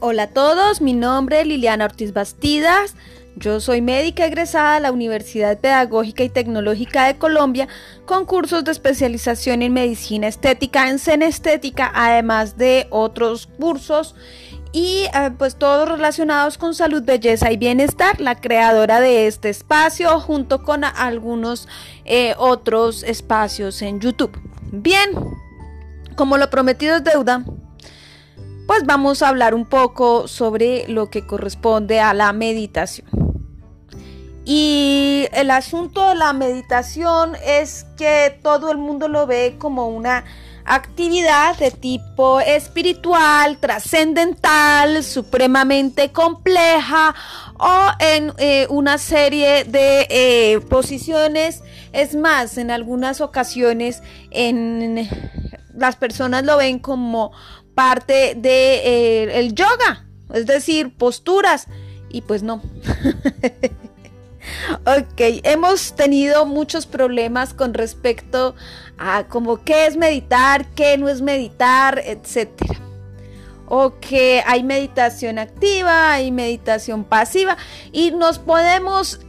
Hola a todos, mi nombre es Liliana Ortiz Bastidas. Yo soy médica egresada de la Universidad Pedagógica y Tecnológica de Colombia con cursos de especialización en medicina estética, en estética, además de otros cursos y eh, pues todos relacionados con salud, belleza y bienestar, la creadora de este espacio junto con algunos eh, otros espacios en YouTube. Bien, como lo prometido es deuda, pues vamos a hablar un poco sobre lo que corresponde a la meditación. Y el asunto de la meditación es que todo el mundo lo ve como una actividad de tipo espiritual, trascendental, supremamente compleja o en eh, una serie de eh, posiciones. Es más, en algunas ocasiones en, las personas lo ven como parte del de, eh, el yoga, es decir, posturas, y pues no. ok, hemos tenido muchos problemas con respecto a como qué es meditar, qué no es meditar, etcétera. O que hay meditación activa, hay meditación pasiva y nos podemos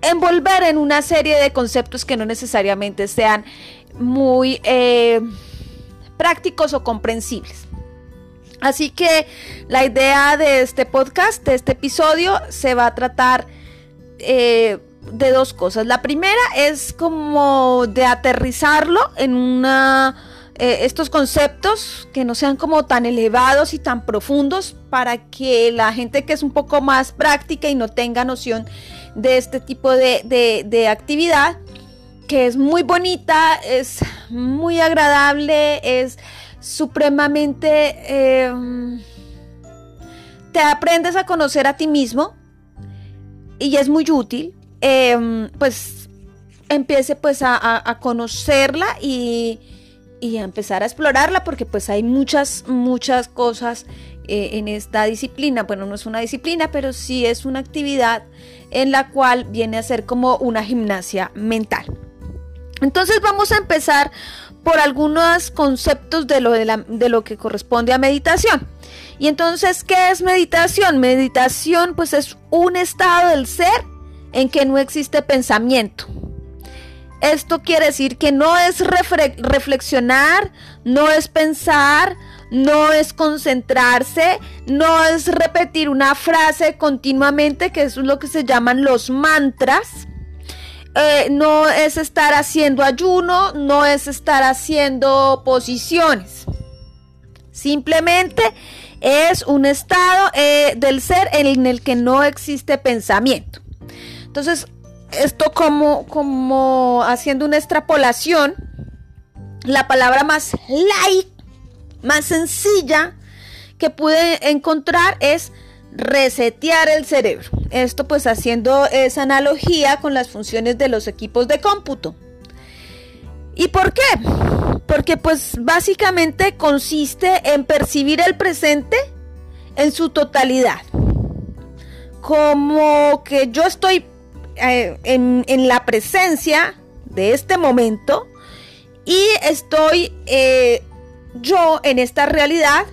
envolver en una serie de conceptos que no necesariamente sean muy eh, prácticos o comprensibles. Así que la idea de este podcast, de este episodio, se va a tratar eh, de dos cosas. La primera es como de aterrizarlo en una... Eh, estos conceptos que no sean como tan elevados y tan profundos para que la gente que es un poco más práctica y no tenga noción de este tipo de, de actividad, que es muy bonita, es muy agradable, es supremamente... Em, te aprendes a conocer a ti mismo y es muy útil, em, pues empiece pues a, conocerla y, y, a empezar a explorarla porque pues hay muchas, muchas cosas eh, en esta disciplina. Bueno, no es una disciplina, pero sí es una actividad en la cual viene a ser como una gimnasia mental. Entonces vamos a empezar por algunos conceptos de lo, de, lo que corresponde a meditación. Y entonces, ¿qué es meditación? Meditación pues es un estado del ser en que no existe pensamiento. Esto quiere decir que no es reflexionar, no es pensar, no es concentrarse, no es repetir una frase continuamente, que es lo que se llaman los mantras eh, no es estar haciendo ayuno, no es estar haciendo posiciones. Simplemente es un estado eh, del ser en el que no existe pensamiento. Entonces, esto como, como haciendo una extrapolación, la palabra más light, más sencilla que pude encontrar es resetear el cerebro. Esto pues haciendo esa analogía con las funciones de los equipos de cómputo. ¿Y por qué? Porque pues básicamente consiste en percibir el presente en su totalidad. Como que yo estoy eh, en, la presencia de este momento y estoy eh, yo en esta realidad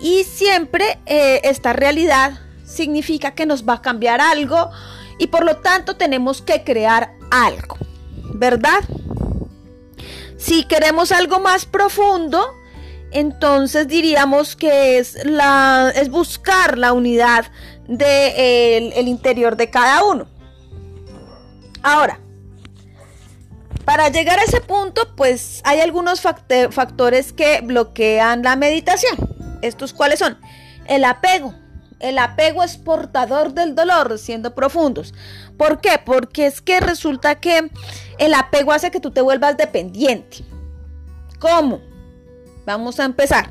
y siempre eh, esta realidad significa que nos va a cambiar algo y por lo tanto tenemos que crear algo, ¿verdad? Si queremos algo más profundo, entonces diríamos que es, la, es buscar la unidad del de el interior de cada uno. Ahora, para llegar a ese punto, pues hay algunos factores que bloquean la meditación. ¿Estos cuáles son? El apego. El apego es portador del dolor, siendo profundos. ¿Por qué? Porque es que resulta que el apego hace que tú te vuelvas dependiente. ¿Cómo? Vamos a empezar.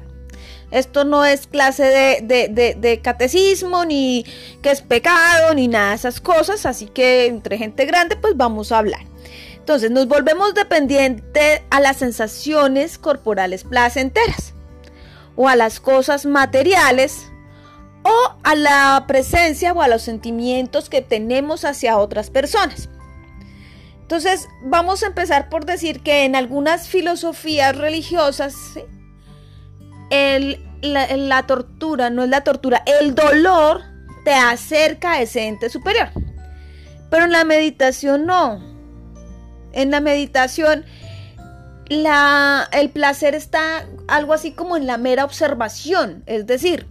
Esto no es clase de, catecismo, ni que es pecado, ni nada de esas cosas. Así que entre gente grande, pues vamos a hablar. Entonces, nos volvemos dependientes a las sensaciones corporales placenteras o a las cosas materiales o a la presencia o a los sentimientos que tenemos hacia otras personas. Entonces, vamos a empezar por decir que en algunas filosofías religiosas el la, tortura no es la tortura, el dolor te acerca a ese ente superior. Pero en la meditación no. En la meditación la, el placer está algo así como en la mera observación. Es decir,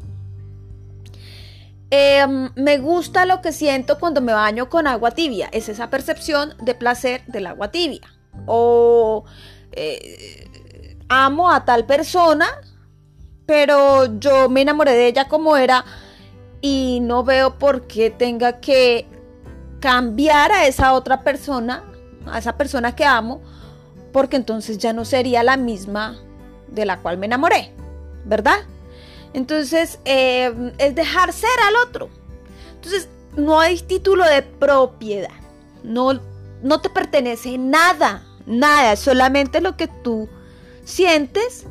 em, me gusta lo que siento cuando me baño con agua tibia. Es esa percepción de placer del agua tibia. O eh, amo a tal persona, pero yo me enamoré de ella como era y no veo por qué tenga que cambiar a esa otra persona, a esa persona que amo, porque entonces ya no sería la misma de la cual me enamoré, ¿verdad? Entonces eh, es dejar ser al otro. Entonces no hay título de propiedad, no, no te pertenece nada, nada, solamente lo que tú sientes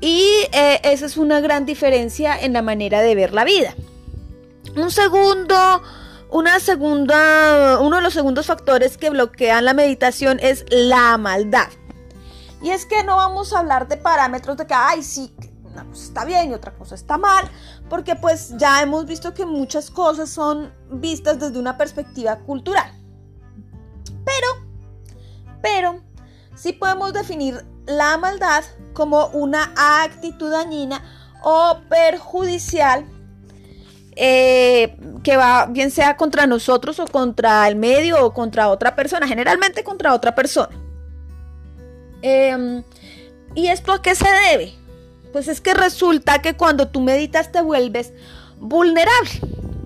y eh, esa es una gran diferencia en la manera de ver la vida. Un segundo, una segunda, uno de los segundos factores que bloquean la meditación es la maldad. Y es que no vamos a hablar de parámetros de que, ay, sí, una cosa está bien y otra cosa está mal, porque pues ya hemos visto que muchas cosas son vistas desde una perspectiva cultural. Pero, pero, sí podemos definir la maldad como una actitud dañina o perjudicial eh, que va bien sea contra nosotros o contra el medio o contra otra persona, generalmente contra otra persona. Em, ¿Y esto a qué se debe? Pues es que resulta que cuando tú meditas te vuelves vulnerable.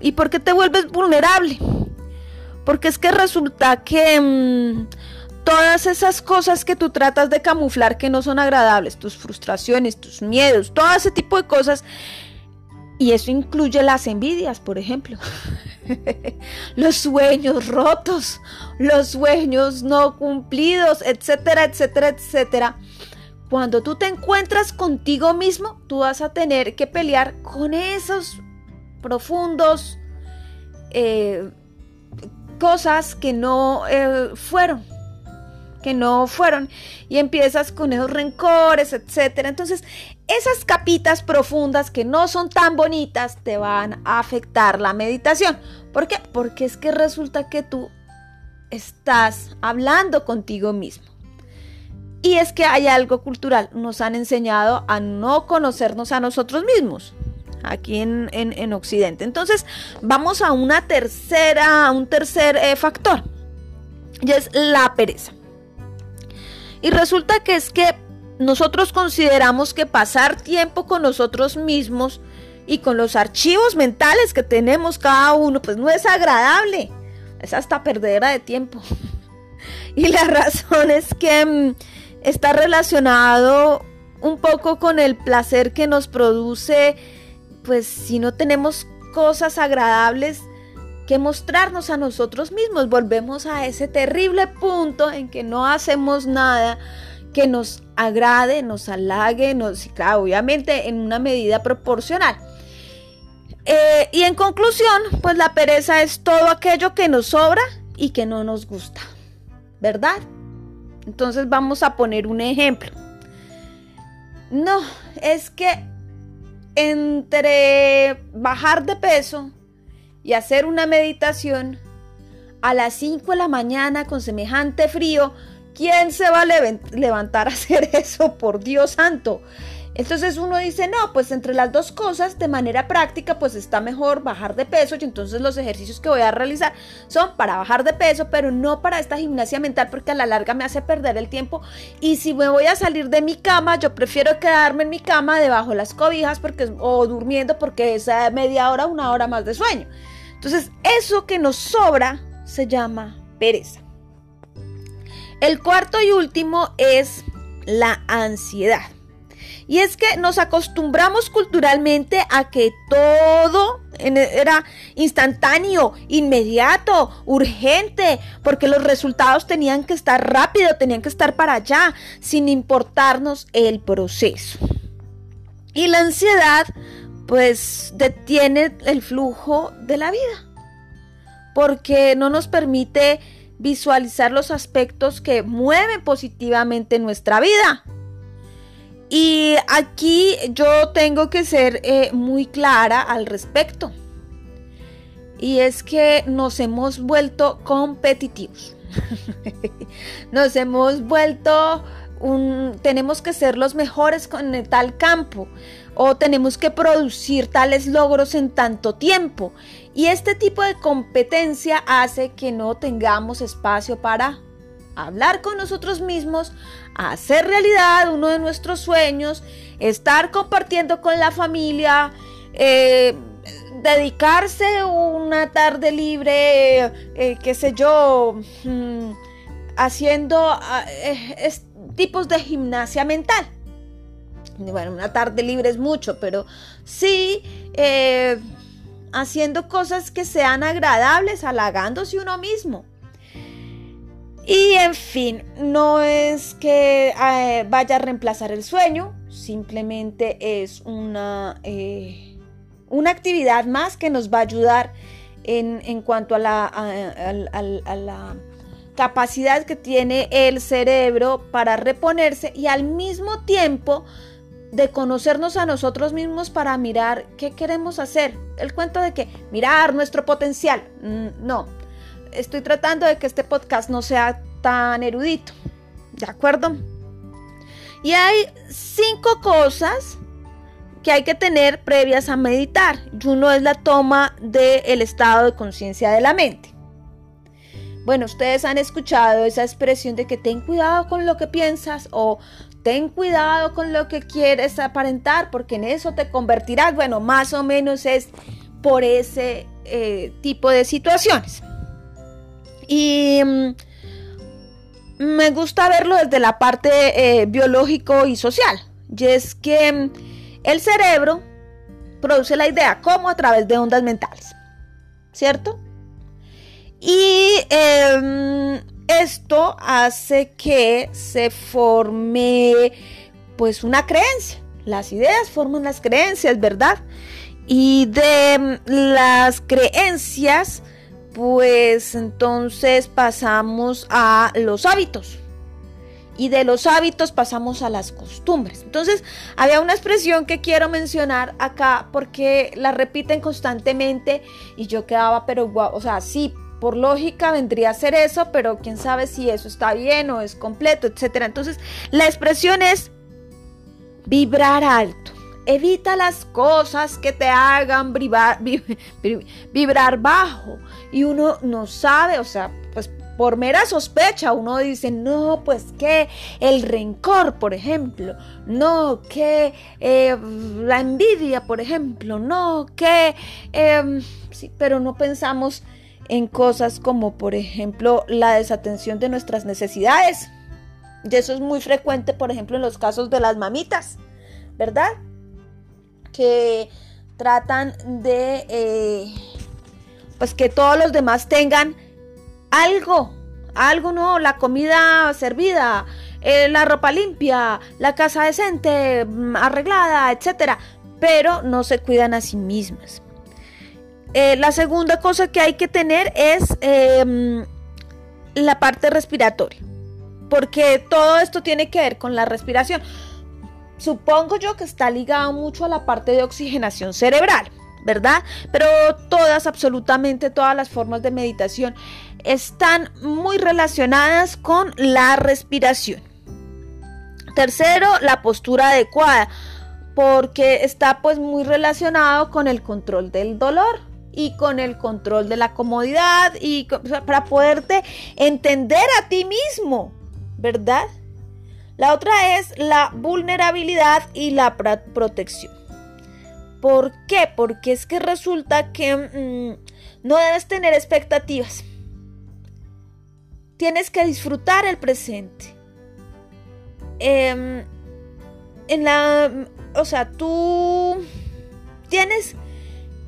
¿Y por qué te vuelves vulnerable? Porque es que resulta que em, todas esas cosas que tú tratas de camuflar que no son agradables, tus frustraciones, tus miedos, todo ese tipo de cosas, y eso incluye las envidias, por ejemplo. los sueños rotos, los sueños no cumplidos, etcétera, etcétera, etcétera. Cuando tú te encuentras contigo mismo, tú vas a tener que pelear con esos profundos eh, cosas que no eh, fueron que no fueron y empiezas con esos rencores, etcétera. Entonces, esas capitas profundas que no son tan bonitas te van a afectar la meditación. ¿Por qué? Porque es que resulta que tú estás hablando contigo mismo. Y es que hay algo cultural, nos han enseñado a no conocernos a nosotros mismos aquí en, Occidente. Entonces, vamos a una tercera, un tercer eh, factor, y es la pereza. Y resulta que es que nosotros consideramos que pasar tiempo con nosotros mismos y con los archivos mentales que tenemos cada uno, pues no es agradable. Es hasta perdera de tiempo. y la razón es que mm, está relacionado un poco con el placer que nos produce, pues si no tenemos cosas agradables, que mostrarnos a nosotros mismos. Volvemos a ese terrible punto en que no hacemos nada que nos agrade, nos halague, nos, claro, obviamente en una medida proporcional. Eh, y en conclusión, pues la pereza es todo aquello que nos sobra y que no nos gusta, ¿verdad? Entonces vamos a poner un ejemplo. No, es que entre bajar de peso y hacer una meditación a las 5 de la mañana con semejante frío, ¿quién se va a levantar a hacer eso? Por Dios santo. Entonces uno dice, no, pues entre las dos cosas, de manera práctica, pues está mejor bajar de peso y entonces los ejercicios que voy a realizar son para bajar de peso, pero no para esta gimnasia mental porque a la larga me hace perder el tiempo y si me voy a salir de mi cama, yo prefiero quedarme en mi cama debajo de las cobijas porque, o durmiendo porque es media hora, una hora más de sueño. Entonces, eso que nos sobra se llama pereza. El cuarto y último es la ansiedad. Y es que nos acostumbramos culturalmente a que todo era instantáneo, inmediato, urgente, porque los resultados tenían que estar rápido, tenían que estar para allá, sin importarnos el proceso. Y la ansiedad pues detiene el flujo de la vida, porque no nos permite visualizar los aspectos que mueven positivamente nuestra vida. Y aquí yo tengo que ser eh, muy clara al respecto. Y es que nos hemos vuelto competitivos. nos hemos vuelto tenemos que ser los mejores con tal campo o tenemos que producir tales logros en tanto tiempo. Y este tipo de competencia hace que no tengamos espacio para hablar con nosotros mismos, hacer realidad uno de nuestros sueños, estar compartiendo con la familia, eh, dedicarse una tarde libre, eh, qué sé yo, mm, haciendo ah, eh, tipos de gimnasia mental. Bueno, una tarde libre es mucho, pero sí haciendo cosas que sean agradables, halagándose uno mismo. Y en fin, no es que eh, vaya a reemplazar el sueño, simplemente es una, eh, una actividad más que nos va a ayudar en, cuanto a la, a la capacidad que tiene el cerebro para reponerse y al mismo tiempo de conocernos a nosotros mismos para mirar qué queremos hacer. El cuento de que mirar nuestro potencial. Mm, no, estoy tratando de que este podcast no sea tan erudito. ¿De acuerdo? Y hay cinco cosas que hay que tener previas a meditar. Y uno es la toma del estado de conciencia de la mente. Bueno, ustedes han escuchado esa expresión de que ten cuidado con lo que piensas o ten cuidado con lo que quieres aparentar porque en eso te convertirás. Bueno, más o menos es por ese eh, tipo de situaciones. Y mm, me gusta verlo desde la parte eh, biológico y social. Y es que mm, el cerebro produce la idea como a través de ondas mentales. ¿Cierto? Y em, esto hace que se forme pues una creencia. Las ideas forman las creencias, ¿verdad? Y de mm, las creencias pues entonces pasamos a los hábitos. Y de los hábitos pasamos a las costumbres. Entonces, había una expresión que quiero mencionar acá porque la repiten constantemente y yo quedaba, pero o sea, sí, por lógica vendría a ser eso, pero quién sabe si eso está bien o es completo, etcétera. Entonces, la expresión es vibrar alto. Evita las cosas que te hagan vibrar, vibrar bajo. Y uno no sabe, o sea, pues por mera sospecha uno dice, no, pues que el rencor, por ejemplo, no, que eh, la envidia, por ejemplo, no, que, em, sí, pero no pensamos en cosas como, por ejemplo, la desatención de nuestras necesidades. Y eso es muy frecuente, por ejemplo, en los casos de las mamitas, ¿verdad? que tratan de eh, pues que todos los demás tengan algo, algo no, la comida servida, eh, la ropa limpia, la casa decente, mm, arreglada, etcétera, pero no se cuidan a sí mismas. Eh, la segunda cosa que hay que tener es em, la parte respiratoria, porque todo esto tiene que ver con la respiración. Supongo yo que está ligado mucho a la parte de oxigenación cerebral, ¿verdad? Pero todas, absolutamente todas las formas de meditación están muy relacionadas con la respiración. Tercero, la postura adecuada, porque está pues muy relacionado con el control del dolor y con el control de la comodidad y para poderte entender a ti mismo, ¿verdad? La otra es la vulnerabilidad y la protección. ¿Por qué? Porque es que resulta que mm, no debes tener expectativas. Tienes que disfrutar el presente. Em, en la, o sea, tú tienes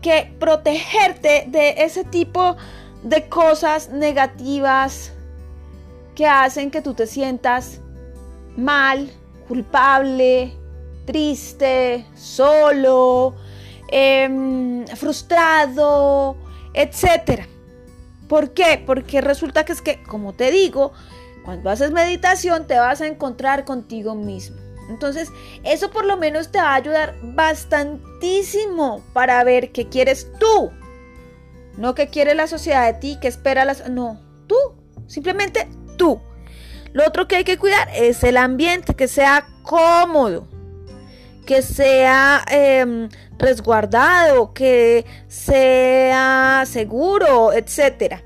que protegerte de ese tipo de cosas negativas que hacen que tú te sientas mal, culpable, triste, solo, em, frustrado, etc. ¿Por qué? Porque resulta que es que, como te digo, cuando haces meditación te vas a encontrar contigo mismo. Entonces, eso por lo menos te va a ayudar bastantísimo para ver qué quieres tú. No qué quiere la sociedad de ti, qué espera las... No, tú, simplemente tú. Lo otro que hay que cuidar es el ambiente, que sea cómodo, que sea em, resguardado, que sea seguro, etcétera.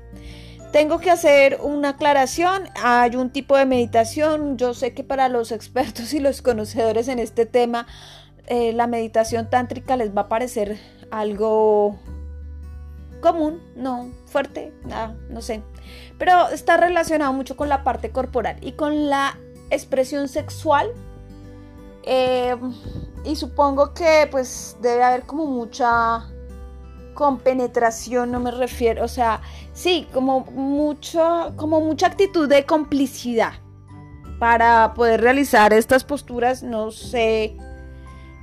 Tengo que hacer una aclaración. Hay un tipo de meditación. Yo sé que para los expertos y los conocedores en este tema, eh, la meditación tántrica les va a parecer algo común, no fuerte, nada, no sé. Pero está relacionado mucho con la parte corporal y con la expresión sexual. Eh, y supongo que pues debe haber como mucha con penetración no me refiero, o sea, sí, como mucho, como mucha actitud de complicidad para poder realizar estas posturas, no sé,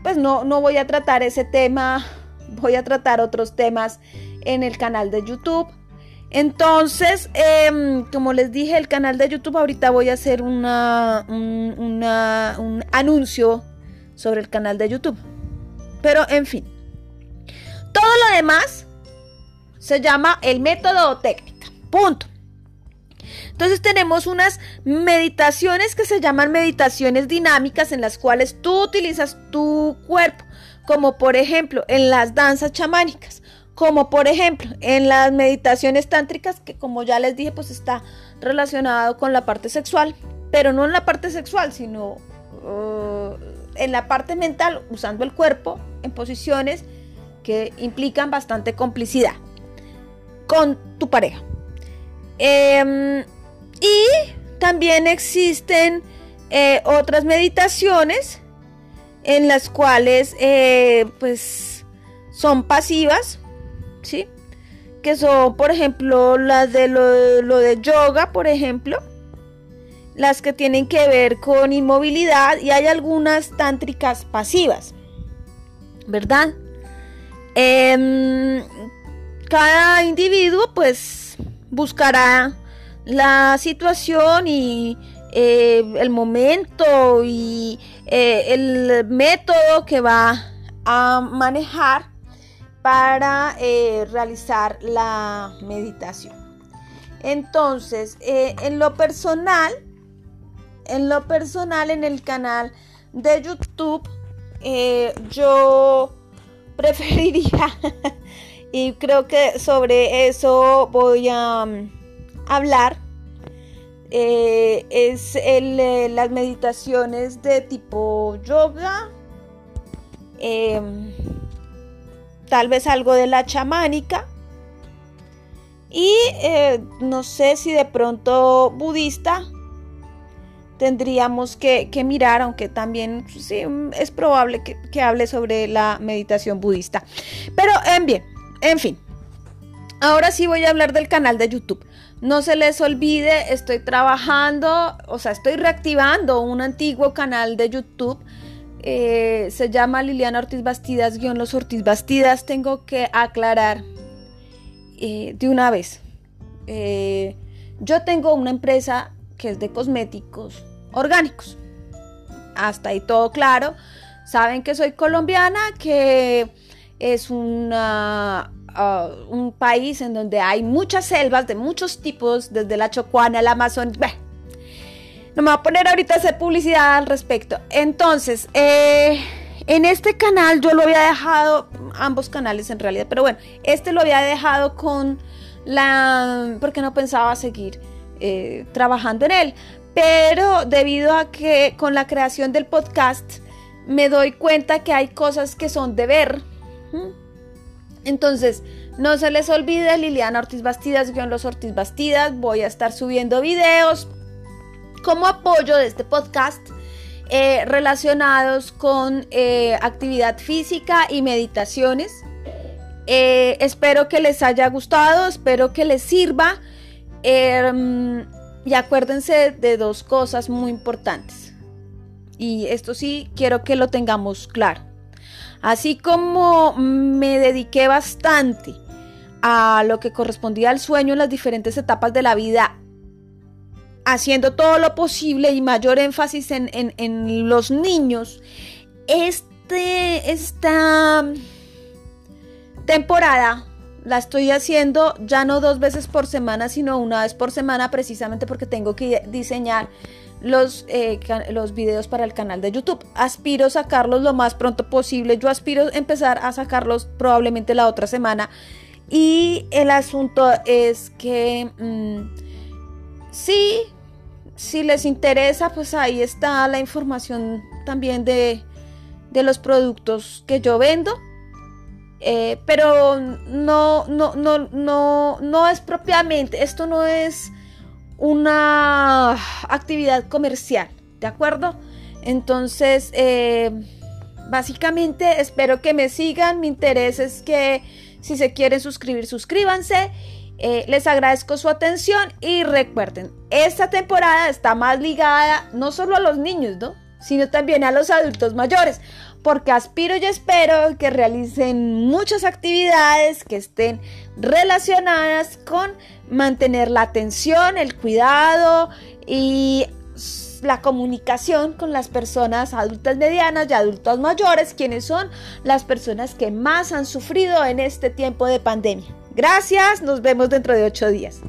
pues no, no voy a tratar ese tema, voy a tratar otros temas en el canal de YouTube. Entonces, em, como les dije, el canal de YouTube ahorita voy a hacer una, un anuncio sobre el canal de YouTube. Pero, en fin. Todo lo demás se llama el método o técnica. Punto. Entonces tenemos unas meditaciones que se llaman meditaciones dinámicas en las cuales tú utilizas tu cuerpo, como por ejemplo en las danzas chamánicas, como por ejemplo en las meditaciones tántricas, que como ya les dije, pues está relacionado con la parte sexual, pero no en la parte sexual, sino uh, en la parte mental, usando el cuerpo en posiciones que implican bastante complicidad con tu pareja. Em, y también existen eh, otras meditaciones en las cuales eh, pues son pasivas, ¿sí? Que son, por ejemplo, las de lo, lo de yoga, por ejemplo, las que tienen que ver con inmovilidad y hay algunas tántricas pasivas, ¿verdad? Em, cada individuo pues buscará la situación y eh, el momento y eh, el método que va a manejar para eh, realizar la meditación. Entonces, en lo personal, en lo personal en el canal de YouTube, yo preferiría, y creo que sobre eso voy a um, hablar, eh, es eh, las meditaciones de tipo yoga, em, tal vez algo de la chamánica, y eh, no sé si de pronto budista, tendríamos que, mirar, aunque también sí, es probable que, hable sobre la meditación budista. Pero en bien, en fin. Ahora sí voy a hablar del canal de YouTube. No se les olvide, estoy trabajando, o sea, estoy reactivando un antiguo canal de YouTube. Eh, se llama Liliana Ortiz Bastidas, guion Los Ortiz Bastidas. Tengo que aclarar eh, de una vez. Eh, yo tengo una empresa que es de cosméticos orgánicos. Hasta ahí todo claro. Saben que soy colombiana, que es uh, un país en donde hay muchas selvas de muchos tipos, desde la Chocuana, el Amazon. no me voy a poner ahorita a hacer publicidad al respecto. Entonces, eh, en este canal yo lo había dejado, ambos canales en realidad, pero bueno, este lo había dejado con la, porque no pensaba seguir eh, trabajando en él. Pero debido a que con la creación del podcast me doy cuenta que hay cosas que son de ver. Entonces, no se les olvide Liliana Ortiz Bastidas, guion Los Ortiz Bastidas. Voy a estar subiendo videos como apoyo de este podcast eh, relacionados con eh, actividad física y meditaciones. Eh, espero que les haya gustado, espero que les sirva. Em, y acuérdense de dos cosas muy importantes. Y esto sí quiero que lo tengamos claro. Así como me dediqué bastante a lo que correspondía al sueño en las diferentes etapas de la vida haciendo todo lo posible y mayor énfasis en, los niños, este, esta temporada la estoy haciendo ya no dos veces por semana, sino una vez por semana, precisamente porque tengo que diseñar los, eh, los videos para el canal de YouTube. Aspiro sacarlos lo más pronto posible. Yo aspiro empezar a sacarlos probablemente la otra semana. Y el asunto es que mm, sí, si les interesa, pues ahí está la información también de, de los productos que yo vendo. Eh, pero no, no, no, no, no es propiamente, esto no es una actividad comercial, ¿de acuerdo? Entonces, eh, básicamente espero que me sigan, mi interés es que si se quieren suscribir, suscríbanse. Eh, les agradezco su atención y recuerden, esta temporada está más ligada no solo a los niños, ¿no? sino también a los adultos mayores porque aspiro y espero que realicen muchas actividades que estén relacionadas con mantener la atención, el cuidado y la comunicación con las personas adultas medianas y adultos mayores, quienes son las personas que más han sufrido en este tiempo de pandemia. Gracias, nos vemos dentro de ocho días.